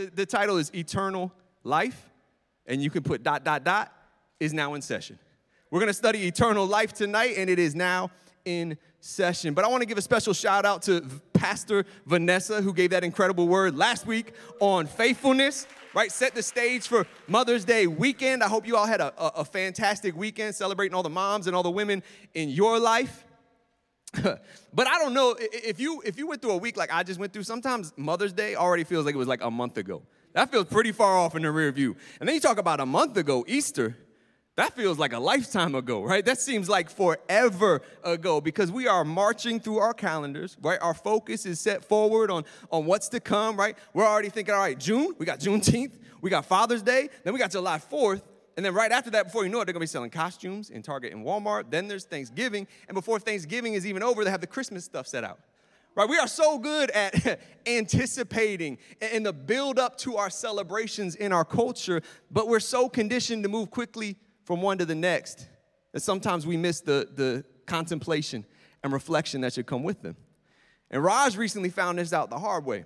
The, the title is Eternal Life, and you can put dot, dot, dot, is now in session. We're gonna study eternal life tonight, and it is now in session. But I wanna give a special shout out to Pastor Vanessa, who gave that incredible word last week on faithfulness right? Set the stage for Mother's Day weekend. I hope you all had a, a, a, fantastic weekend celebrating all the moms and all the women in your life. but I don't know if you if you went through a week like I just went through. Sometimes Mother's Day already feels like it was like a month ago. That feels pretty far off in the rear view. And then you talk about a month ago, Easter. That feels like a lifetime ago, right? That seems like forever ago because we are marching through our calendars, right? Our focus is set forward on, on what's to come, right? We're already thinking, all right, June, we got Juneteenth, we got Father's Day, then we got July 4th, and then right after that, before you know it, they're gonna be selling costumes in Target and Walmart. Then there's Thanksgiving, and before Thanksgiving is even over, they have the Christmas stuff set out. Right? We are so good at anticipating and the build up to our celebrations in our culture, but we're so conditioned to move quickly from one to the next that sometimes we miss the, the contemplation and reflection that should come with them. And Raj recently found this out the hard way.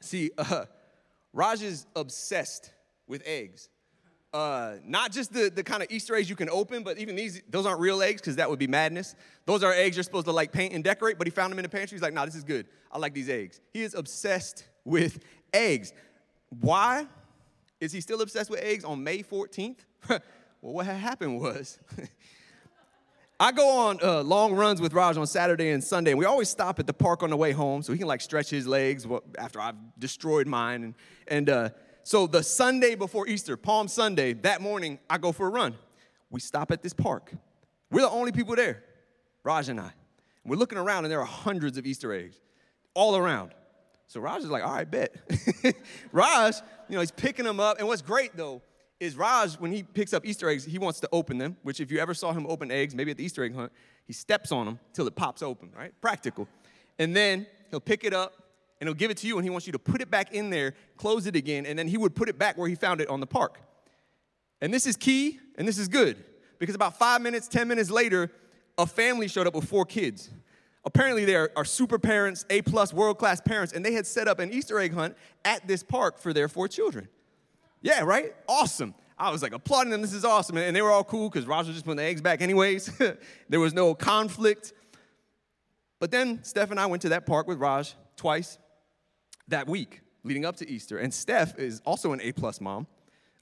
See, uh, Raj is obsessed with eggs. Uh, not just the, the kind of Easter eggs you can open, but even these, those aren't real eggs because that would be madness. Those are eggs you're supposed to like paint and decorate, but he found them in the pantry. He's like, nah, this is good. I like these eggs. He is obsessed with eggs. Why is he still obsessed with eggs on May 14th? Well, what happened was, I go on uh, long runs with Raj on Saturday and Sunday, and we always stop at the park on the way home so he can like stretch his legs after I've destroyed mine. And, and uh, so the Sunday before Easter, Palm Sunday, that morning, I go for a run. We stop at this park. We're the only people there, Raj and I. And we're looking around, and there are hundreds of Easter eggs all around. So Raj is like, all right, bet. Raj, you know, he's picking them up. And what's great though is Raj, when he picks up Easter eggs, he wants to open them, which if you ever saw him open eggs, maybe at the Easter egg hunt, he steps on them till it pops open, right? Practical. And then he'll pick it up and he'll give it to you and he wants you to put it back in there, close it again, and then he would put it back where he found it on the park. And this is key and this is good because about five minutes, 10 minutes later, a family showed up with four kids. Apparently, they are, are super parents, A plus, world class parents, and they had set up an Easter egg hunt at this park for their four children. Yeah, right? Awesome. I was like applauding them. This is awesome. And they were all cool because Raj was just putting the eggs back, anyways. there was no conflict. But then Steph and I went to that park with Raj twice that week leading up to Easter. And Steph is also an A plus mom.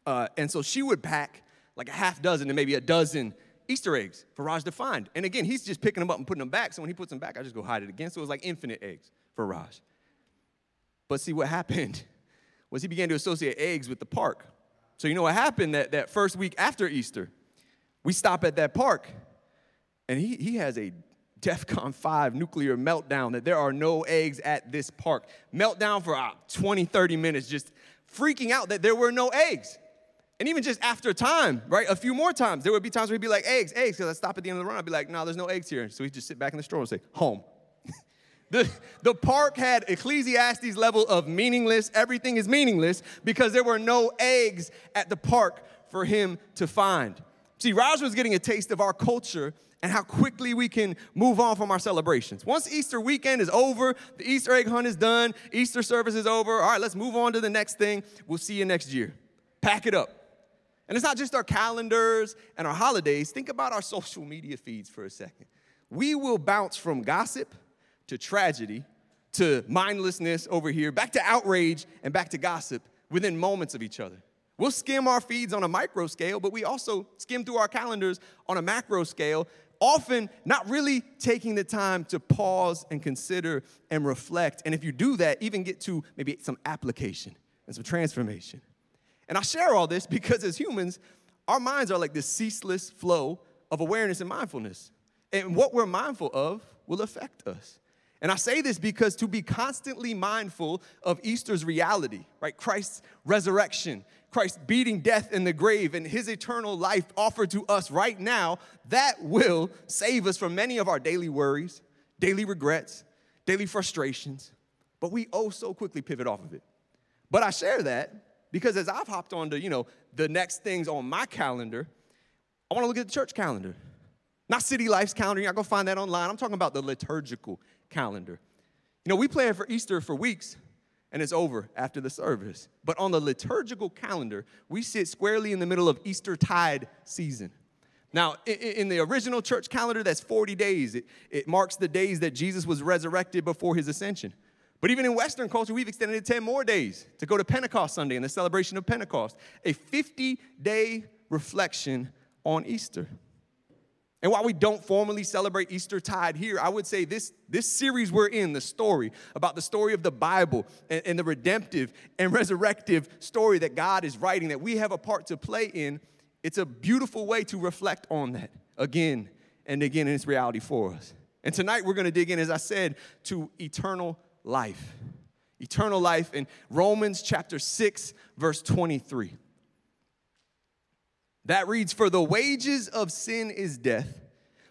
Uh, and so she would pack like a half dozen to maybe a dozen Easter eggs for Raj to find. And again, he's just picking them up and putting them back. So when he puts them back, I just go hide it again. So it was like infinite eggs for Raj. But see what happened was he began to associate eggs with the park. So you know what happened that, that first week after Easter? We stop at that park, and he, he has a DEFCON 5 nuclear meltdown that there are no eggs at this park. Meltdown for uh, 20, 30 minutes, just freaking out that there were no eggs. And even just after time, right? A few more times, there would be times where he'd be like, eggs, eggs, because I stop at the end of the run. I'd be like, no, there's no eggs here. So he'd just sit back in the store and say, home. The, the park had Ecclesiastes level of meaningless. Everything is meaningless because there were no eggs at the park for him to find. See, Raj was getting a taste of our culture and how quickly we can move on from our celebrations. Once Easter weekend is over, the Easter egg hunt is done, Easter service is over. All right, let's move on to the next thing. We'll see you next year. Pack it up. And it's not just our calendars and our holidays. Think about our social media feeds for a second. We will bounce from gossip to tragedy to mindlessness over here, back to outrage and back to gossip within moments of each other. We'll skim our feeds on a micro scale, but we also skim through our calendars on a macro scale, often not really taking the time to pause and consider and reflect. And if you do that, even get to maybe some application and some transformation. And I share all this because as humans, our minds are like this ceaseless flow of awareness and mindfulness. And what we're mindful of will affect us. And I say this because to be constantly mindful of Easter's reality, right? Christ's resurrection, Christ beating death in the grave, and his eternal life offered to us right now, that will save us from many of our daily worries, daily regrets, daily frustrations. But we oh so quickly pivot off of it. But I share that because as I've hopped on to, you know, the next things on my calendar, I want to look at the church calendar. Not City Life's calendar. Going to find that online. I'm talking about the liturgical calendar. You know, we plan for Easter for weeks, and it's over after the service. But on the liturgical calendar, we sit squarely in the middle of Easter tide season. Now, in the original church calendar, that's 40 days. It, it marks the days that Jesus was resurrected before his ascension. But even in Western culture, we've extended it 10 more days to go to Pentecost Sunday and the celebration of Pentecost, a 50 day reflection on Easter. And while we don't formally celebrate Easter tide here, I would say this, this series we're in, the story about the story of the Bible and, and the redemptive and resurrective story that God is writing, that we have a part to play in, it's a beautiful way to reflect on that again and again in its reality for us. And tonight we're to dig in, as I said, to eternal life. Eternal life in Romans chapter 6, verse 23. That reads, For the wages of sin is death,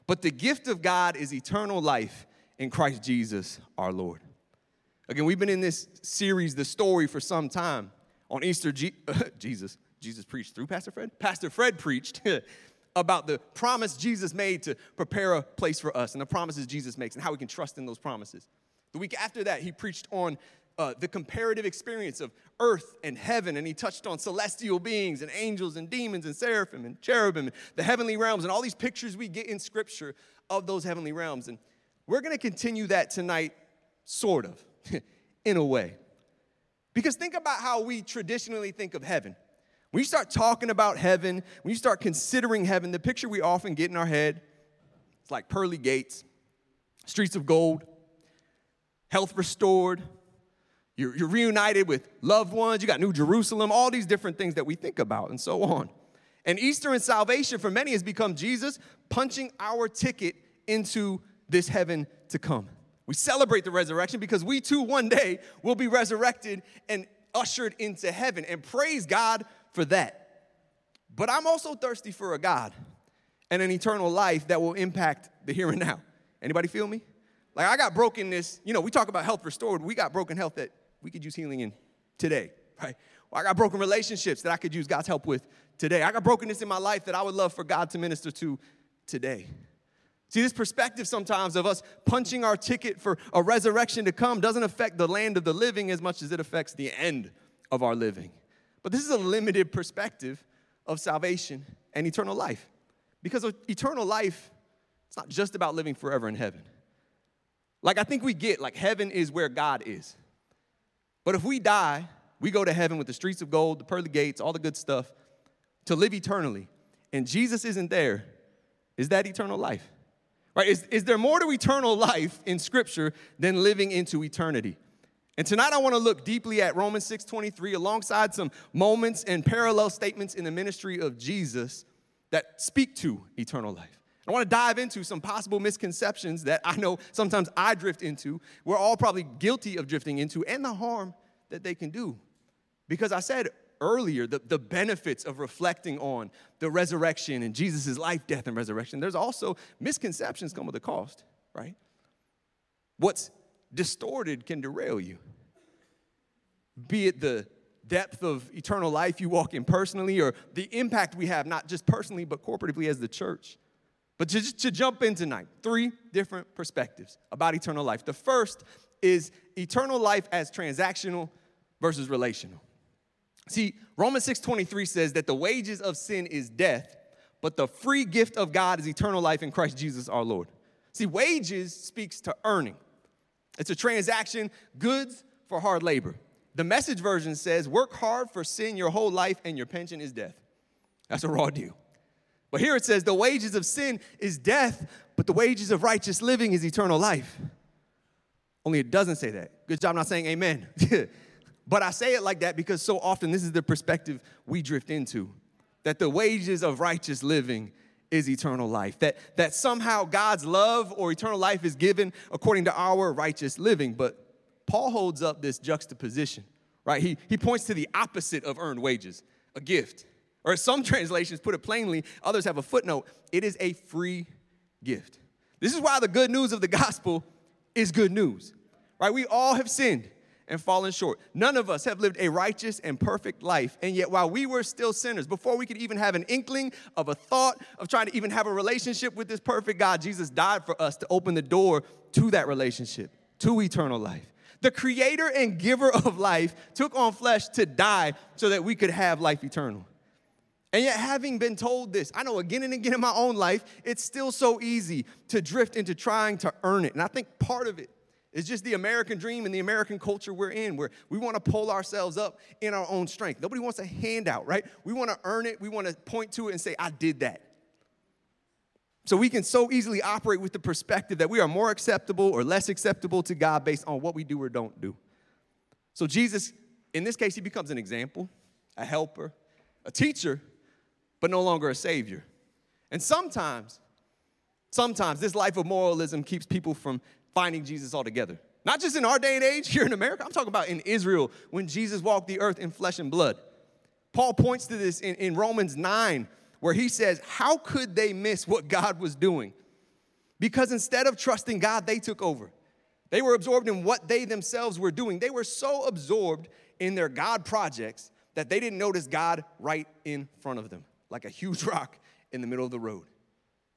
but the gift of God is eternal life in Christ Jesus our Lord. Again, we've been in this series, The Story, for some time. On Easter, Jesus, Jesus preached through Pastor Fred? Pastor Fred preached about the promise Jesus made to prepare a place for us and the promises Jesus makes and how we can trust in those promises. The week after that, he preached on uh, the comparative experience of earth and heaven, and he touched on celestial beings and angels and demons and seraphim and cherubim, and the heavenly realms, and all these pictures we get in scripture of those heavenly realms. And we're gonna continue that tonight, sort of, in a way. Because think about how we traditionally think of heaven. When you start talking about heaven, when you start considering heaven, the picture we often get in our head, it's like pearly gates, streets of gold, health restored, you're, you're reunited with loved ones, you got New Jerusalem, all these different things that we think about, and so on. And Easter and salvation for many has become Jesus punching our ticket into this heaven to come. We celebrate the resurrection because we too one day will be resurrected and ushered into heaven. And praise God for that. But I'm also thirsty for a God and an eternal life that will impact the here and now. Anybody feel me? Like I got brokenness, you know, we talk about health restored. We got broken health that we could use healing in today, right? Well, I got broken relationships that I could use God's help with today. I got brokenness in my life that I would love for God to minister to today. See, this perspective sometimes of us punching our ticket for a resurrection to come doesn't affect the land of the living as much as it affects the end of our living. But this is a limited perspective of salvation and eternal life. Because eternal life, it's not just about living forever in heaven. Like, I think we get, like, heaven is where God is. But if we die, we go to heaven with the streets of gold, the pearly gates, all the good stuff to live eternally. And Jesus isn't there. Is that eternal life? Right? Is, is there more to eternal life in Scripture than living into eternity? And tonight I want to look deeply at Romans 6:23 alongside some moments and parallel statements in the ministry of Jesus that speak to eternal life. I want to dive into some possible misconceptions that I know sometimes I drift into. We're all probably guilty of drifting into, and the harm that they can do. Because I said earlier, the, the benefits of reflecting on the resurrection and Jesus' life, death, and resurrection, there's also misconceptions come with a cost, right? What's distorted can derail you. Be it the depth of eternal life you walk in personally or the impact we have, not just personally, but corporatively as the church. But to, to jump in tonight, three different perspectives about eternal life. The first is eternal life as transactional versus relational. See, Romans 6:23 says that the wages of sin is death, but the free gift of God is eternal life in Christ Jesus our Lord. See, wages speaks to earning. It's a transaction, goods for hard labor. The message version says, work hard for sin your whole life and your pension is death. That's a raw deal. But here it says, the wages of sin is death, but the wages of righteous living is eternal life. Only it doesn't say that. Good job not saying amen. but I say it like that because so often this is the perspective we drift into that the wages of righteous living is eternal life. That, that somehow God's love or eternal life is given according to our righteous living. But Paul holds up this juxtaposition, right? He, he points to the opposite of earned wages, a gift. Or some translations put it plainly, others have a footnote. It is a free gift. This is why the good news of the gospel is good news, right? We all have sinned and fallen short. None of us have lived a righteous and perfect life. And yet, while we were still sinners, before we could even have an inkling of a thought of trying to even have a relationship with this perfect God, Jesus died for us to open the door to that relationship, to eternal life. The creator and giver of life took on flesh to die so that we could have life eternal. And yet, having been told this, I know again and again in my own life, it's still so easy to drift into trying to earn it. And I think part of it is just the American dream and the American culture we're in, where we want to pull ourselves up in our own strength. Nobody wants a handout, right? We want to earn it, we want to point to it and say, I did that. So we can so easily operate with the perspective that we are more acceptable or less acceptable to God based on what we do or don't do. So Jesus, in this case, he becomes an example, a helper, a teacher, but no longer a savior. And sometimes, sometimes this life of moralism keeps people from finding Jesus altogether. Not just in our day and age here in America, I'm talking about in Israel when Jesus walked the earth in flesh and blood. Paul points to this in, in Romans 9, where he says, How could they miss what God was doing? Because instead of trusting God, they took over. They were absorbed in what they themselves were doing. They were so absorbed in their God projects that they didn't notice God right in front of them like a huge rock in the middle of the road.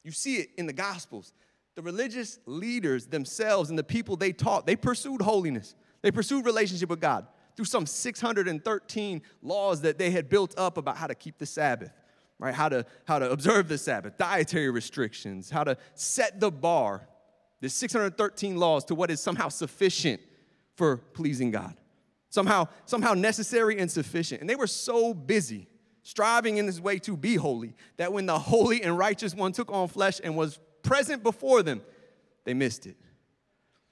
You see it in the Gospels. The religious leaders themselves and the people they taught, they pursued holiness. They pursued relationship with God through some 613 laws that they had built up about how to keep the Sabbath, right? How to, how to observe the Sabbath, dietary restrictions, how to set the bar. There's 613 laws to what is somehow sufficient for pleasing God. Somehow, somehow necessary and sufficient. And they were so busy striving in this way to be holy, that when the holy and righteous one took on flesh and was present before them, they missed it.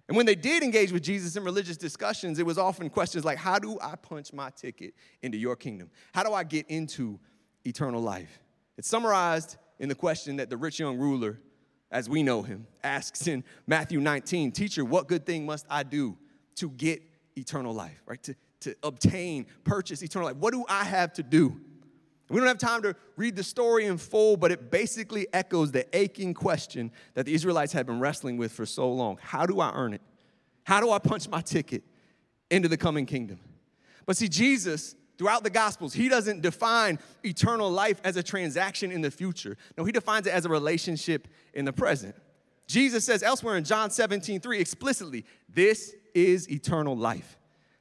And when they did engage with Jesus in religious discussions, it was often questions like, How do I punch my ticket into your kingdom? How do I get into eternal life? It's summarized in the question that the rich young ruler, as we know him, asks in Matthew 19 Teacher, what good thing must I do to get eternal life, right? To, to obtain, purchase eternal life. What do I have to do? We don't have time to read the story in full, but it basically echoes the aching question that the Israelites had been wrestling with for so long How do I earn it? How do I punch my ticket into the coming kingdom? But see, Jesus, throughout the Gospels, he doesn't define eternal life as a transaction in the future. No, he defines it as a relationship in the present. Jesus says elsewhere in John 17, 3, explicitly, This is eternal life,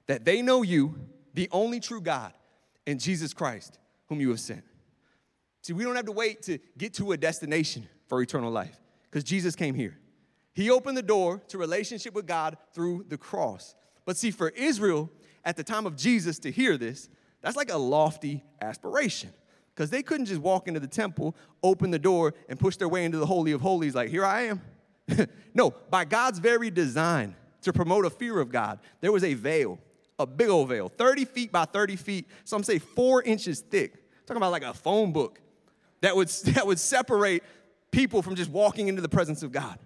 that they know you, the only true God, and Jesus Christ whom you have sent. See, we don't have to wait to get to a destination for eternal life because Jesus came here. He opened the door to relationship with God through the cross. But see, for Israel at the time of Jesus to hear this, that's like a lofty aspiration because they couldn't just walk into the temple, open the door, and push their way into the Holy of Holies like, here I am. no, by God's very design to promote a fear of God, there was a veil a big old veil, 30 feet by 30 feet, some say four inches thick. Talking about like a phone book that would, that would separate people from just walking into the presence of God.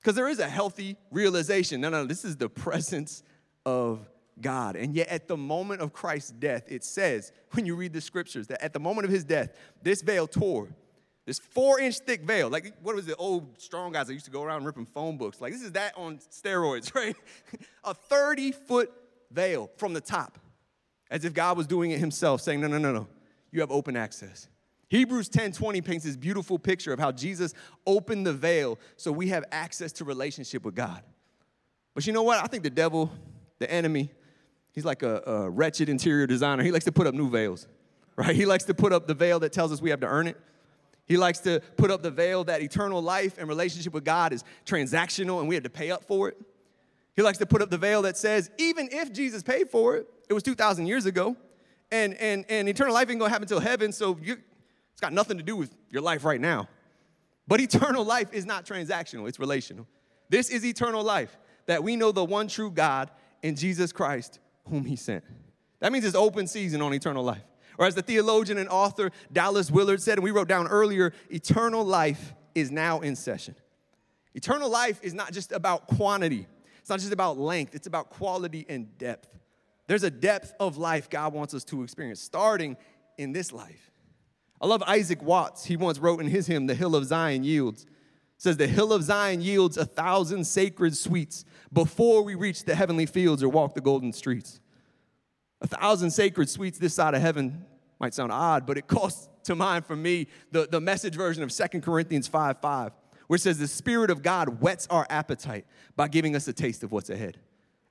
Because there is a healthy realization no, no, this is the presence of God. And yet, at the moment of Christ's death, it says, when you read the scriptures, that at the moment of his death, this veil tore this four inch thick veil. Like, what was the old strong guys that used to go around ripping phone books? Like, this is that on steroids, right? a 30 foot veil from the top, as if God was doing it himself, saying, No, no, no, no, you have open access. Hebrews 10 20 paints this beautiful picture of how Jesus opened the veil so we have access to relationship with God. But you know what? I think the devil, the enemy, he's like a, a wretched interior designer. He likes to put up new veils, right? He likes to put up the veil that tells us we have to earn it. He likes to put up the veil that eternal life and relationship with God is transactional and we have to pay up for it. He likes to put up the veil that says, even if Jesus paid for it, it was 2,000 years ago, and, and, and eternal life ain't gonna happen until heaven, so you, it's got nothing to do with your life right now. But eternal life is not transactional, it's relational. This is eternal life, that we know the one true God in Jesus Christ, whom He sent. That means it's open season on eternal life. Or as the theologian and author Dallas Willard said, and we wrote down earlier, eternal life is now in session. Eternal life is not just about quantity, it's not just about length, it's about quality and depth. There's a depth of life God wants us to experience, starting in this life. I love Isaac Watts. He once wrote in his hymn, The Hill of Zion Yields. says, The hill of Zion yields a thousand sacred sweets before we reach the heavenly fields or walk the golden streets. A thousand sacred sweets this side of heaven might sound odd, but it calls to mind for me the, the message version of Second Corinthians 5 5, where it says, The Spirit of God whets our appetite by giving us a taste of what's ahead.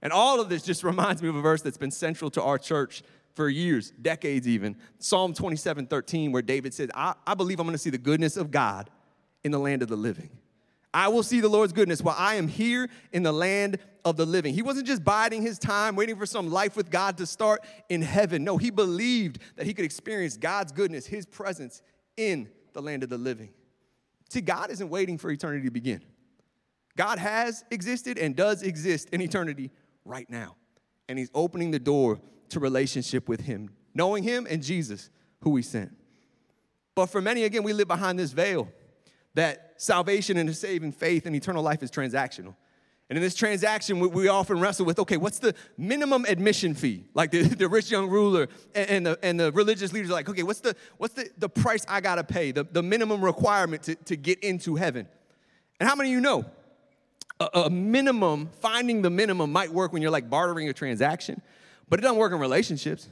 And all of this just reminds me of a verse that's been central to our church for years, decades even. Psalm 27 13, where David said, I, I believe I'm gonna see the goodness of God in the land of the living. I will see the Lord's goodness while I am here in the land of the living. He wasn't just biding his time, waiting for some life with God to start in heaven. No, he believed that he could experience God's goodness, his presence in the land of the living. See, God isn't waiting for eternity to begin. God has existed and does exist in eternity right now. And he's opening the door to relationship with him, knowing him and Jesus, who he sent. But for many, again, we live behind this veil that salvation and saving faith and eternal life is transactional. And in this transaction, we, often wrestle with okay, what's the minimum admission fee? Like the, the rich young ruler and, the, and the religious leaders are like, okay, what's the, what's the, the price I gotta pay, the, the minimum requirement to, to get into heaven? And how many of you know a, a minimum, finding the minimum might work when you're like bartering a transaction, but it doesn't work in relationships.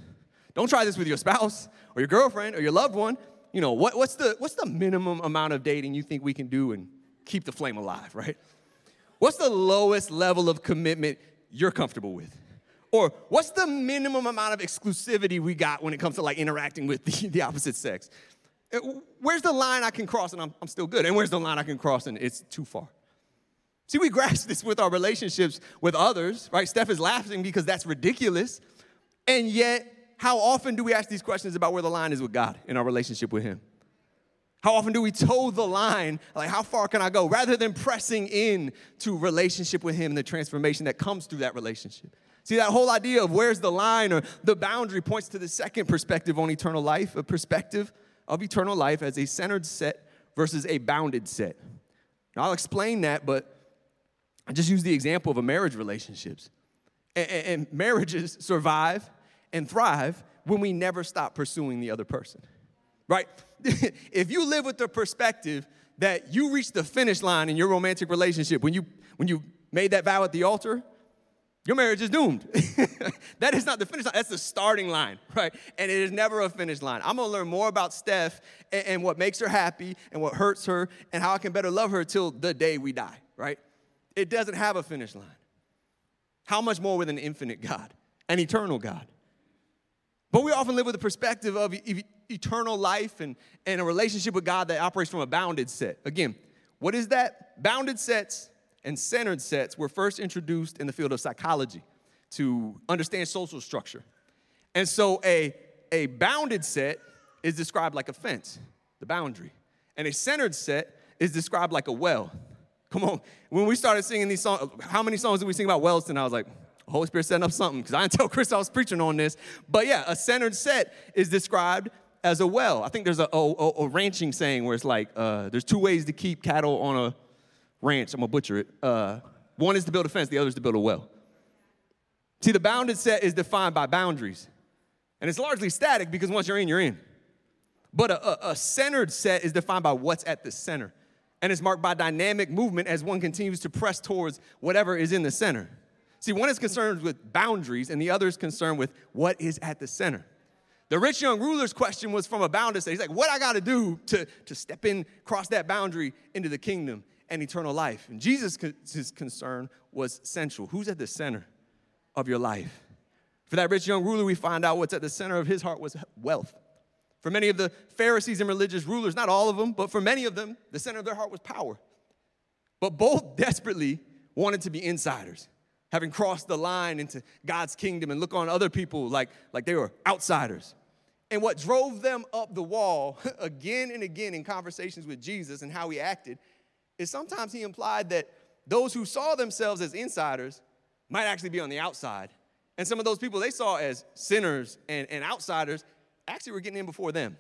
Don't try this with your spouse or your girlfriend or your loved one you know, what, what's, the, what's the minimum amount of dating you think we can do and keep the flame alive, right? What's the lowest level of commitment you're comfortable with? Or what's the minimum amount of exclusivity we got when it comes to like interacting with the, the opposite sex? Uh, where's the line I can cross and I'm, I'm still good? And where's the line I can cross and it's too far? See, we grasp this with our relationships with others, right? Steph is laughing because that's ridiculous. And yet, how often do we ask these questions about where the line is with God in our relationship with Him? How often do we toe the line, like how far can I go, rather than pressing in to relationship with Him and the transformation that comes through that relationship? See, that whole idea of where's the line or the boundary points to the second perspective on eternal life, a perspective of eternal life as a centered set versus a bounded set. Now, I'll explain that, but I just use the example of a marriage relationships. And, and marriages survive and thrive when we never stop pursuing the other person, right? if you live with the perspective that you reach the finish line in your romantic relationship when you when you made that vow at the altar, your marriage is doomed. that is not the finish line, that's the starting line, right? And it is never a finish line. I'm gonna learn more about Steph and, and, what makes her happy and what hurts her and how I can better love her till the day we die, right? It doesn't have a finish line. How much more with an infinite God, an eternal God? But we often live with the perspective of e- eternal life and, and a relationship with God that operates from a bounded set. Again, what is that? Bounded sets and centered sets were first introduced in the field of psychology to understand social structure. And so a, a bounded set is described like a fence, the boundary. And a centered set is described like a well. Come on. When we started singing these songs, how many songs did we sing about wells tonight? I was like, Holy Spirit setting up something because I didn't tell Chris I was preaching on this. But yeah, a centered set is described as a well. I think there's a, a, a ranching saying where it's like uh, there's two ways to keep cattle on a ranch. I'm gonna butcher it. Uh, one is to build a fence, the other is to build a well. See, the bounded set is defined by boundaries, and it's largely static because once you're in, you're in. But a, a, a centered set is defined by what's at the center, and it's marked by dynamic movement as one continues to press towards whatever is in the center. See, one is concerned with boundaries, and the other is concerned with what is at the center. The rich young ruler's question was from a bounded state. He's like, what I got to do to, to step in, cross that boundary into the kingdom and eternal life? And Jesus' his concern was central. Who's at the center of your life? For that rich young ruler, we find out what's at the center of his heart was wealth. For many of the Pharisees and religious rulers, not all of them, but for many of them, the center of their heart was power. But both desperately wanted to be insiders having crossed the line into God's kingdom and look on other people like, like they were outsiders. And what drove them up the wall again and again in conversations with Jesus and how he acted is sometimes he implied that those who saw themselves as insiders might actually be on the outside. And some of those people they saw as sinners and, and outsiders actually were getting in before them.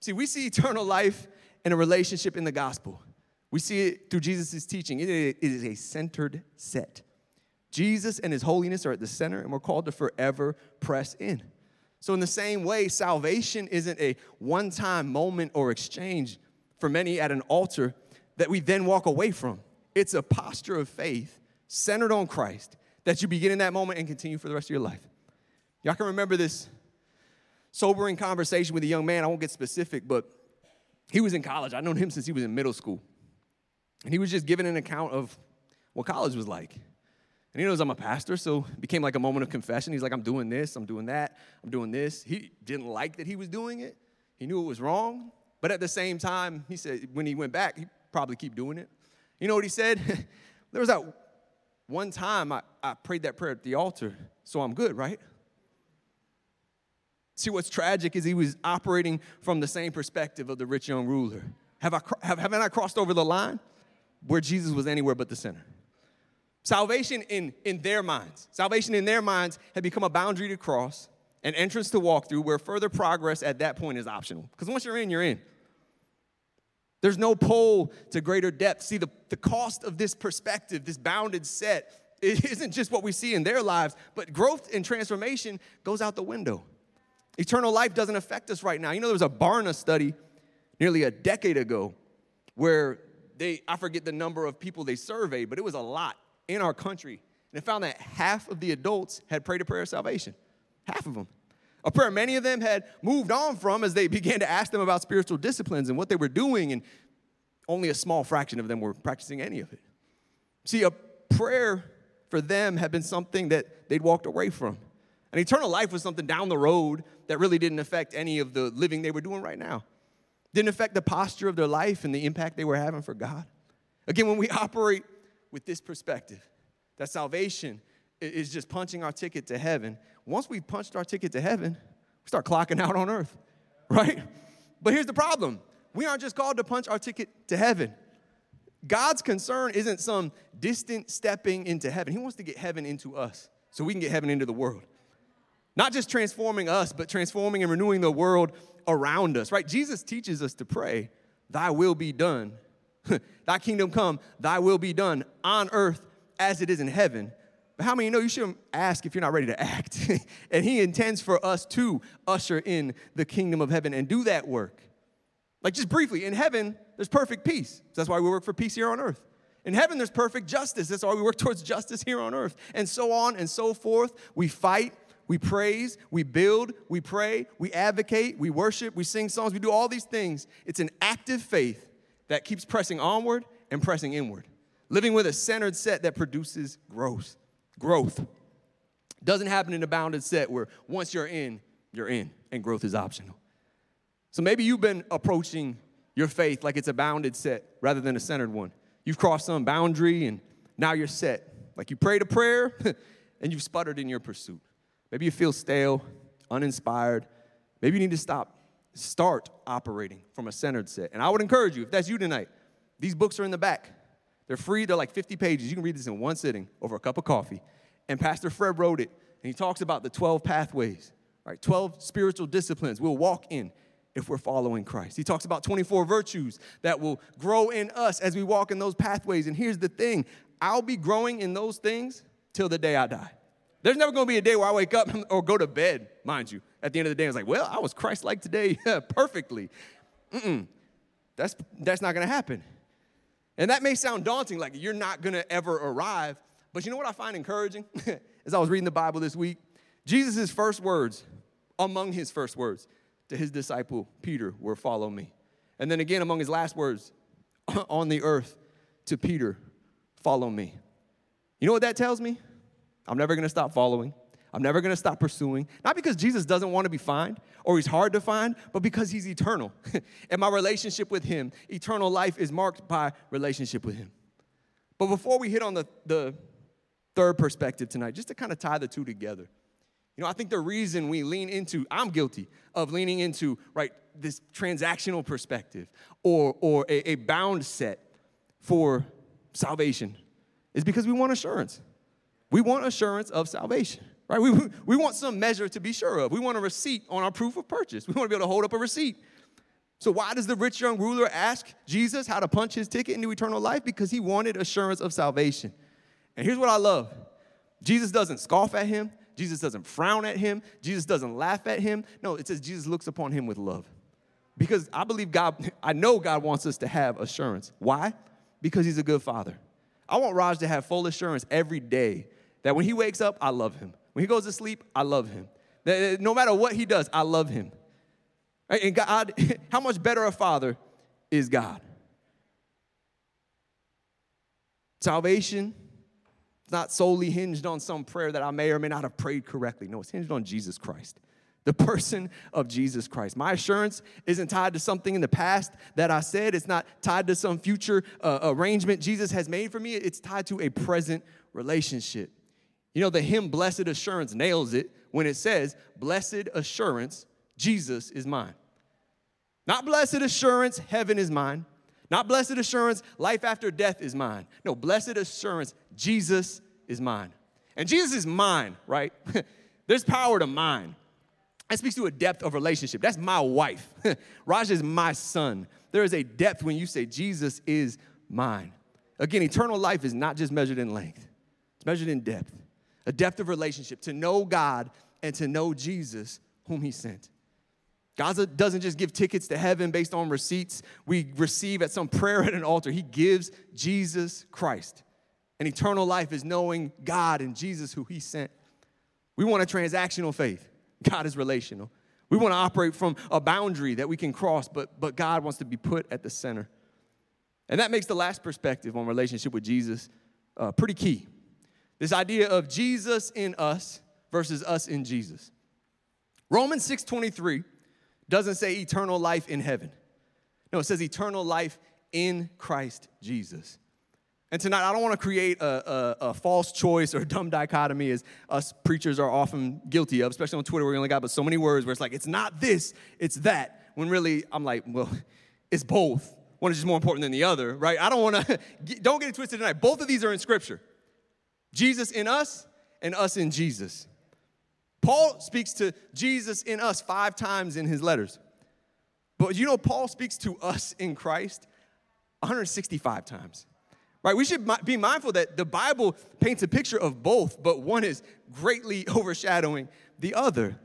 See, we see eternal life and a relationship in the gospel. We see it through Jesus' teaching. It is a centered set. Jesus and his holiness are at the center, and we're called to forever press in. So, in the same way, salvation isn't a one time moment or exchange for many at an altar that we then walk away from. It's a posture of faith centered on Christ that you begin in that moment and continue for the rest of your life. Y'all can remember this sobering conversation with a young man. I won't get specific, but he was in college. I've known him since he was in middle school. And he was just giving an account of what college was like. And he knows I'm a pastor, so it became like a moment of confession. He's like, I'm doing this, I'm doing that, I'm doing this. He didn't like that he was doing it. He knew it was wrong. But at the same time, he said when he went back, he probably keep doing it. You know what he said? there was that one time I, I prayed that prayer at the altar, so I'm good, right? See, what's tragic is he was operating from the same perspective of the rich young ruler. Have I, have, haven't I crossed over the line where Jesus was anywhere but the sinner? Salvation in, in their minds, salvation in their minds had become a boundary to cross, an entrance to walk through where further progress at that point is optional. Because once you're in, you're in. There's no pull to greater depth. See, the, the cost of this perspective, this bounded set, it isn't just what we see in their lives, but growth and transformation goes out the window. Eternal life doesn't affect us right now. You know, there was a Barna study nearly a decade ago where they, I forget the number of people they surveyed, but it was a lot in our country. And found that half of the adults had prayed a prayer of salvation. Half of them. A prayer many of them had moved on from as they began to ask them about spiritual disciplines and what they were doing, and only a small fraction of them were practicing any of it. See, a prayer for them had been something that they'd walked away from. And eternal life was something down the road that really didn't affect any of the living they were doing right now. Didn't affect the posture of their life and the impact they were having for God. Again, when we operate with this perspective, that salvation is just punching our ticket to heaven. Once we've punched our ticket to heaven, we start clocking out on earth, right? But here's the problem we aren't just called to punch our ticket to heaven. God's concern isn't some distant stepping into heaven. He wants to get heaven into us so we can get heaven into the world. Not just transforming us, but transforming and renewing the world around us, right? Jesus teaches us to pray, Thy will be done. thy kingdom come, Thy will be done on earth as it is in heaven. But how many know you shouldn't ask if you're not ready to act? and He intends for us to usher in the kingdom of heaven and do that work. Like, just briefly, in heaven, there's perfect peace. So that's why we work for peace here on earth. In heaven, there's perfect justice. That's why we work towards justice here on earth. And so on and so forth. We fight, we praise, we build, we pray, we advocate, we worship, we sing songs, we do all these things. It's an active faith that keeps pressing onward and pressing inward, living with a centered set that produces growth. Growth doesn't happen in a bounded set where once you're in, you're in, and growth is optional. So maybe you've been approaching your faith like it's a bounded set rather than a centered one. You've crossed some boundary and now you're set. Like you prayed a prayer and you've sputtered in your pursuit. Maybe you feel stale, uninspired. Maybe you need to stop, start operating from a centered set. And I would encourage you, if that's you tonight, these books are in the back. They're free, they're like 50 pages. You can read this in one sitting over a cup of coffee. And Pastor Fred wrote it, and he talks about the 12 pathways, right? 12 spiritual disciplines we'll walk in if we're following Christ. He talks about 24 virtues that will grow in us as we walk in those pathways. And here's the thing I'll be growing in those things till the day I die. There's never gonna be a day where I wake up or go to bed, mind you. At the end of the day, I was like, well, I was Christ like today perfectly. Mm-mm. That's, that's not gonna happen. And that may sound daunting, like you're not gonna ever arrive. But you know what I find encouraging? As I was reading the Bible this week, Jesus' first words, among his first words, to his disciple Peter were, Follow me. And then again, among his last words on the earth to Peter, Follow me. You know what that tells me? I'm never gonna stop following. I'm never gonna stop pursuing. Not because Jesus doesn't wanna be found or he's hard to find, but because he's eternal. and my relationship with him, eternal life, is marked by relationship with him. But before we hit on the, the third perspective tonight, just to kind of tie the two together, you know, I think the reason we lean into, I'm guilty of leaning into, right, this transactional perspective or, or a, a bound set for salvation is because we want assurance. We want assurance of salvation, right? We, we want some measure to be sure of. We want a receipt on our proof of purchase. We want to be able to hold up a receipt. So, why does the rich young ruler ask Jesus how to punch his ticket into eternal life? Because he wanted assurance of salvation. And here's what I love Jesus doesn't scoff at him, Jesus doesn't frown at him. Jesus doesn't laugh at him. No, it says Jesus looks upon him with love. Because I believe God, I know God wants us to have assurance. Why? Because he's a good father. I want Raj to have full assurance every day that when he wakes up, I love him. When he goes to sleep, I love him. That no matter what he does, I love him. And God, how much better a father is God? Salvation is not solely hinged on some prayer that I may or may not have prayed correctly. No, it's hinged on Jesus Christ, the person of Jesus Christ. My assurance isn't tied to something in the past that I said, it's not tied to some future uh, arrangement Jesus has made for me. It's tied to a present relationship. You know, the hymn Blessed Assurance nails it when it says, Blessed Assurance, Jesus is mine. Not blessed assurance, heaven is mine. Not blessed assurance, life after death is mine. No, blessed assurance, Jesus is mine. And Jesus is mine, right? There's power to mine. That speaks to a depth of relationship. That's my wife. Raj is my son. There is a depth when you say, Jesus is mine. Again, eternal life is not just measured in length, it's measured in depth. A depth of relationship, to know God and to know Jesus, whom He sent. God doesn't just give tickets to heaven based on receipts we receive at some prayer at an altar. He gives Jesus Christ. And eternal life is knowing God and Jesus who He sent. We want a transactional faith. God is relational. We want to operate from a boundary that we can cross, but, but God wants to be put at the center. And that makes the last perspective on relationship with Jesus uh, pretty key. This idea of Jesus in us versus us in Jesus. Romans 6:23 doesn't say eternal life in heaven. No, it says eternal life in Christ Jesus. And tonight, I don't want to create a, a, a, false choice or dumb dichotomy as us preachers are often guilty of, especially on Twitter where we only got but so many words where it's like, it's not this, it's that. When really, I'm like, well, it's both. One is just more important than the other, right? I don't want to, don't get it twisted tonight. Both of these are in Scripture Jesus in us and us in Jesus. Paul speaks to Jesus in us five times in his letters. But you know, Paul speaks to us in Christ 165 times. Right? We should be mindful that the Bible paints a picture of both, but one is greatly overshadowing the other.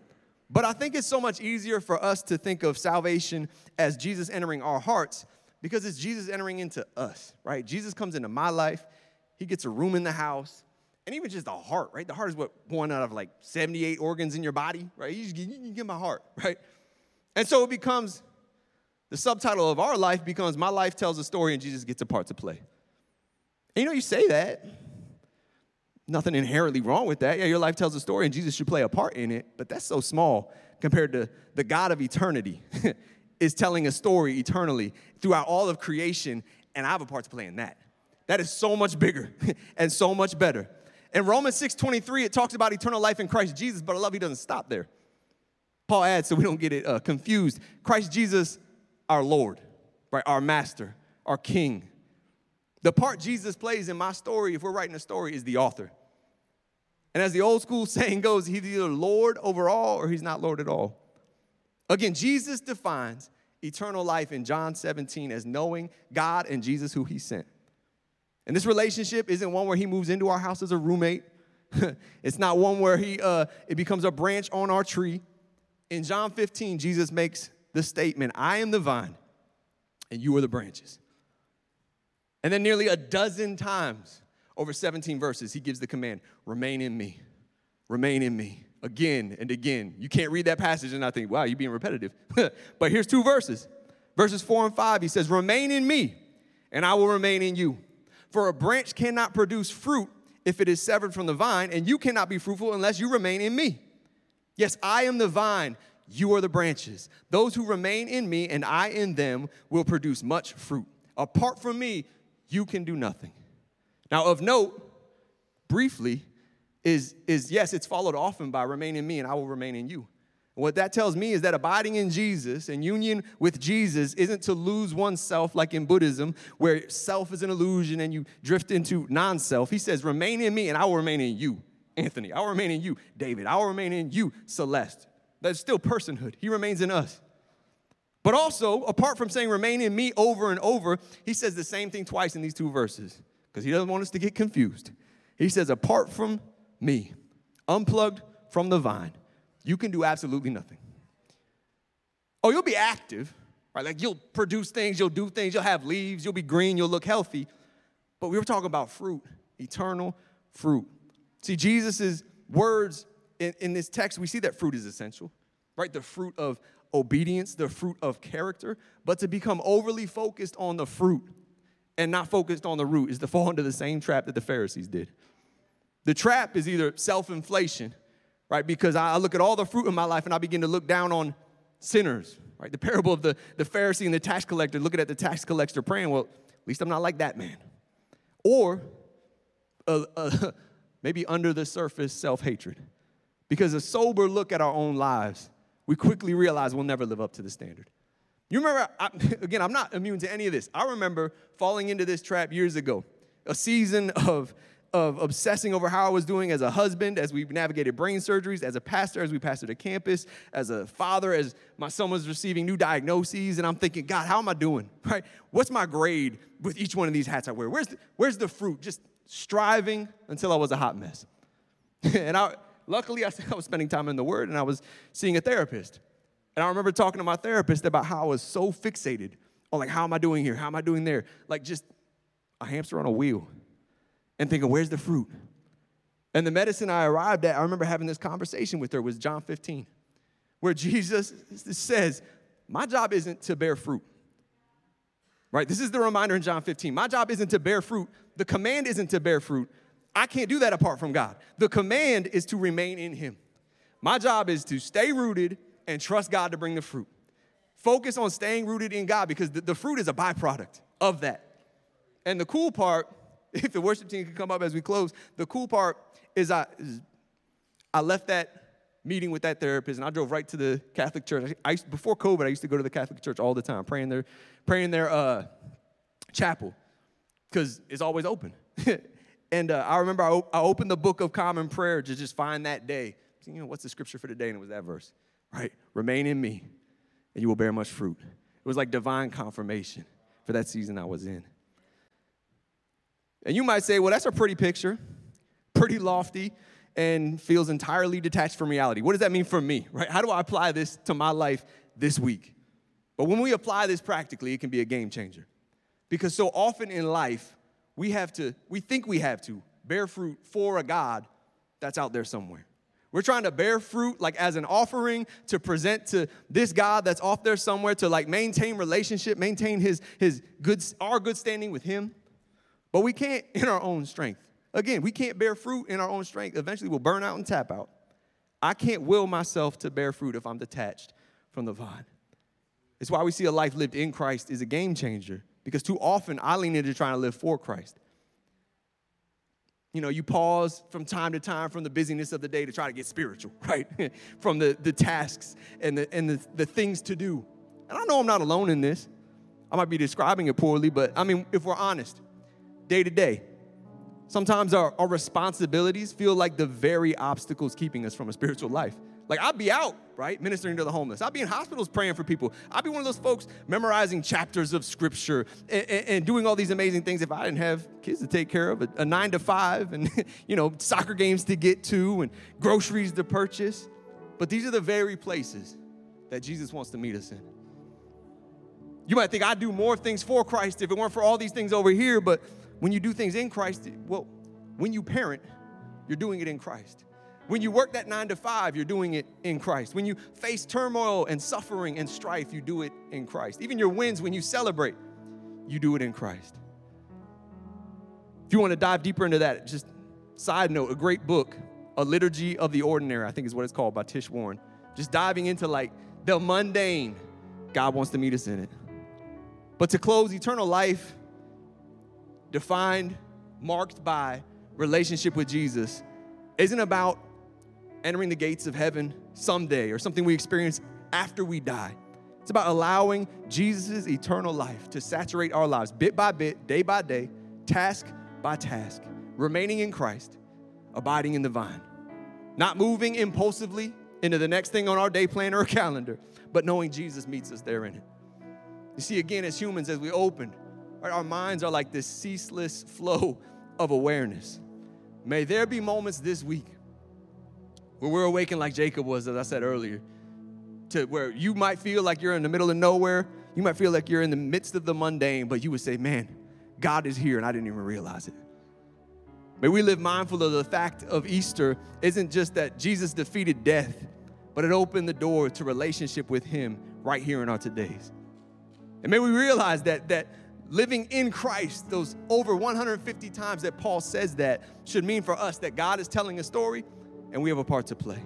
But I think it's so much easier for us to think of salvation as Jesus entering our hearts because it's Jesus entering into us, right? Jesus comes into my life, he gets a room in the house, and even just the heart, right? The heart is what one out of like 78 organs in your body, right? You, just, you get my heart, right? And so it becomes the subtitle of our life becomes My Life Tells a Story and Jesus Gets a Part to Play. And you know, you say that. Nothing inherently wrong with that. Yeah, your life tells a story and Jesus should play a part in it, but that's so small compared to the God of eternity is telling a story eternally throughout all of creation, and I have a part to play in that. That is so much bigger and so much better. In Romans 6:23, it talks about eternal life in Christ Jesus, but I love he doesn't stop there. Paul adds, so we don't get it uh, confused. Christ Jesus, our Lord, right? Our Master, our King. The part Jesus plays in my story, if we're writing a story, is the author. And as the old school saying goes, he's either Lord over all or he's not Lord at all. Again, Jesus defines eternal life in John 17 as knowing God and Jesus who he sent. And this relationship isn't one where he moves into our house as a roommate. it's not one where he uh, it becomes a branch on our tree. In John 15, Jesus makes the statement, I am the vine, and you are the branches. And then nearly a dozen times over 17 verses, he gives the command, remain in me, remain in me, again and again. You can't read that passage and not think, wow, you're being repetitive. but here's two verses. Verses four and five, he says, remain in me, and I will remain in you. For a branch cannot produce fruit if it is severed from the vine, and you cannot be fruitful unless you remain in me. Yes, I am the vine, you are the branches. Those who remain in me and I in them will produce much fruit. Apart from me, you can do nothing. Now, of note, briefly, is, is yes, it's followed often by remain in me and I will remain in you. What that tells me is that abiding in Jesus and union with Jesus isn't to lose oneself like in Buddhism, where self is an illusion and you drift into non self. He says, Remain in me and I will remain in you, Anthony. I will remain in you, David. I will remain in you, Celeste. That's still personhood. He remains in us. But also, apart from saying remain in me over and over, he says the same thing twice in these two verses because he doesn't want us to get confused. He says, Apart from me, unplugged from the vine you can do absolutely nothing. Oh, you'll be active, right? Like you'll produce things, you'll do things, you'll have leaves, you'll be green, you'll look healthy. But we were talking about fruit, eternal fruit. See, Jesus' words in, in this text, we see that fruit is essential, right? The fruit of obedience, the fruit of character. But to become overly focused on the fruit and not focused on the root is to fall into the same trap that the Pharisees did. The trap is either self inflation, right? Because I look at all the fruit in my life and I begin to look down on sinners, right? The parable of the, the Pharisee and the tax collector, looking at the tax collector praying, well, at least I'm not like that man. Or uh, uh, maybe under the surface self hatred. Because a sober look at our own lives, we quickly realize we'll never live up to the standard. You remember, I, again, I'm not immune to any of this. I remember falling into this trap years ago, a season of of obsessing over how I was doing as a husband, as we navigated brain surgeries, as a pastor, as we pastored a campus, as a father, as my son was receiving new diagnoses, and I'm thinking, God, how am I doing? Right? What's my grade with each one of these hats I wear? Where's the, where's the fruit? Just striving until I was a hot mess. and I, luckily, I, I was spending time in the Word, and I was seeing a therapist. And I remember talking to my therapist about how I was so fixated on like, how am I doing here? How am I doing there? Like just a hamster on a wheel and thinking, where's the fruit? And the medicine I arrived at, I remember having this conversation with her, was John 15, where Jesus says, My job isn't to bear fruit. Right? This is the reminder in John 15. My job isn't to bear fruit. The command isn't to bear fruit. I can't do that apart from God. The command is to remain in Him. My job is to stay rooted and trust God to bring the fruit. Focus on staying rooted in God because the, the fruit is a byproduct of that. And the cool part if the worship team could come up as we close, the cool part is I, is I left that meeting with that therapist and I drove right to the Catholic church. I used, before COVID, I used to go to the Catholic church all the time, praying their, praying their uh, chapel because it's always open. and uh, I remember I, I, opened the book of common prayer to just find that day. You know, what's the scripture for today? And it was that verse, right? Remain in me and you will bear much fruit. It was like divine confirmation for that season I was in. And you might say, well, that's a pretty picture, pretty lofty, and feels entirely detached from reality. What does that mean for me, right? How do I apply this to my life this week? But when we apply this practically, it can be a game changer. Because so often in life, we have to, we think we have to bear fruit for a God that's out there somewhere. We're trying to bear fruit like as an offering to present to this God that's off there somewhere to like maintain relationship, maintain his his good our good standing with him. But we can't in our own strength. Again, we can't bear fruit in our own strength. Eventually, we'll burn out and tap out. I can't will myself to bear fruit if I'm detached from the vine. It's why we see a life lived in Christ is a game changer because too often I lean into trying to live for Christ. You know, you pause from time to time from the busyness of the day to try to get spiritual, right? from the, the tasks and, the, and the, the things to do. And I know I'm not alone in this. I might be describing it poorly, but I mean, if we're honest, day to day. Sometimes our, our responsibilities feel like the very obstacles keeping us from a spiritual life. Like I'd be out, right, ministering to the homeless. I'd be in hospitals praying for people. I'd be one of those folks memorizing chapters of scripture and, and, and doing all these amazing things if I didn't have kids to take care of, a, a nine to five, and you know soccer games to get to, and groceries to purchase. But these are the very places that Jesus wants to meet us in. You might think I'd do more things for Christ if it weren't for all these things over here, but when you do things in Christ, well, when you parent, you're doing it in Christ. When you work that nine to five, you're doing it in Christ. When you face turmoil and suffering and strife, you do it in Christ. Even your wins, when you celebrate, you do it in Christ. If you want to dive deeper into that, just side note, a great book, A Liturgy of the Ordinary, I think is what it's called by Tish Warren. Just diving into like the mundane, God wants to meet us in it. But to close, eternal life defined, marked by relationship with Jesus, isn't about entering the gates of heaven someday or something we experience after we die. It's about allowing Jesus' eternal life to saturate our lives bit by bit, day by day, task by task, remaining in Christ, abiding in the vine. Not moving impulsively into the next thing on our day plan or calendar, but knowing Jesus meets us there in it. You see, again, as humans, as we opened, Our minds are like this ceaseless flow of awareness. May there be moments this week where we're awakened like Jacob was, as I said earlier, to where you might feel like you're in the middle of nowhere. You might feel like you're in the midst of the mundane, but you would say, Man, God is here, and I didn't even realize it. May we live mindful of the fact of Easter isn't just that Jesus defeated death, but it opened the door to relationship with Him right here in our todays. And may we realize that, that living in Christ, those over 150 times that Paul says that, should mean for us that God is telling a story and we have a part to play.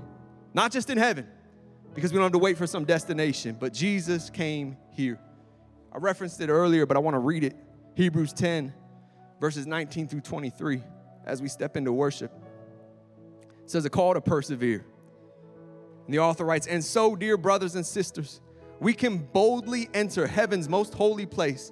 Not just in heaven, because we don't have to wait for some destination, but Jesus came here. I referenced it earlier, but I want to read it. Hebrews 10, verses 19 through 23, as we step into worship. It says, A call to persevere. And the author writes, And so, dear brothers and sisters, we can boldly enter heaven's most holy place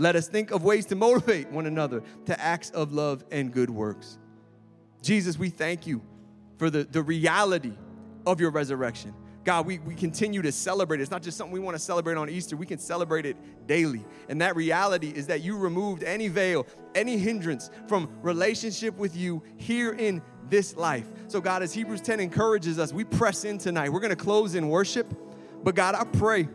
Let us think of ways to motivate one another to acts of love and good works. Jesus, we thank you for the, the reality of your resurrection. God, we, we continue to celebrate. It's not just something we want to celebrate on Easter, we can celebrate it daily. And that reality is that you removed any veil, any hindrance from relationship with you here in this life. So, God, as Hebrews 10 encourages us, we press in tonight. We're going to close in worship. But, God, I pray,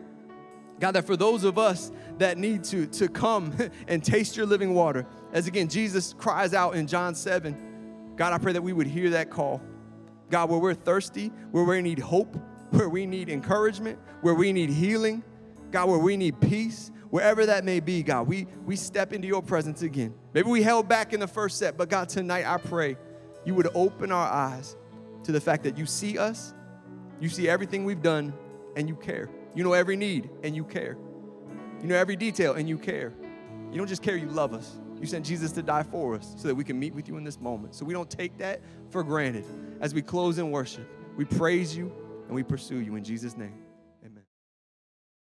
God, that for those of us that need to, to come and taste your living water, as again, Jesus cries out in John 7 God, I pray that we would hear that call. God, where we're thirsty, where we need hope, where we need encouragement, where we need healing, God, where we need peace, wherever that may be, God, we, we step into your presence again. Maybe we held back in the first set, but God, tonight I pray you would open our eyes to the fact that you see us, you see everything we've done, and you care. You know every need, and you care. You know every detail, and you care. You don't just care, you love us. You sent Jesus to die for us so that we can meet with you in this moment. So we don't take that for granted. As we close in worship, we praise you and we pursue you in Jesus' name.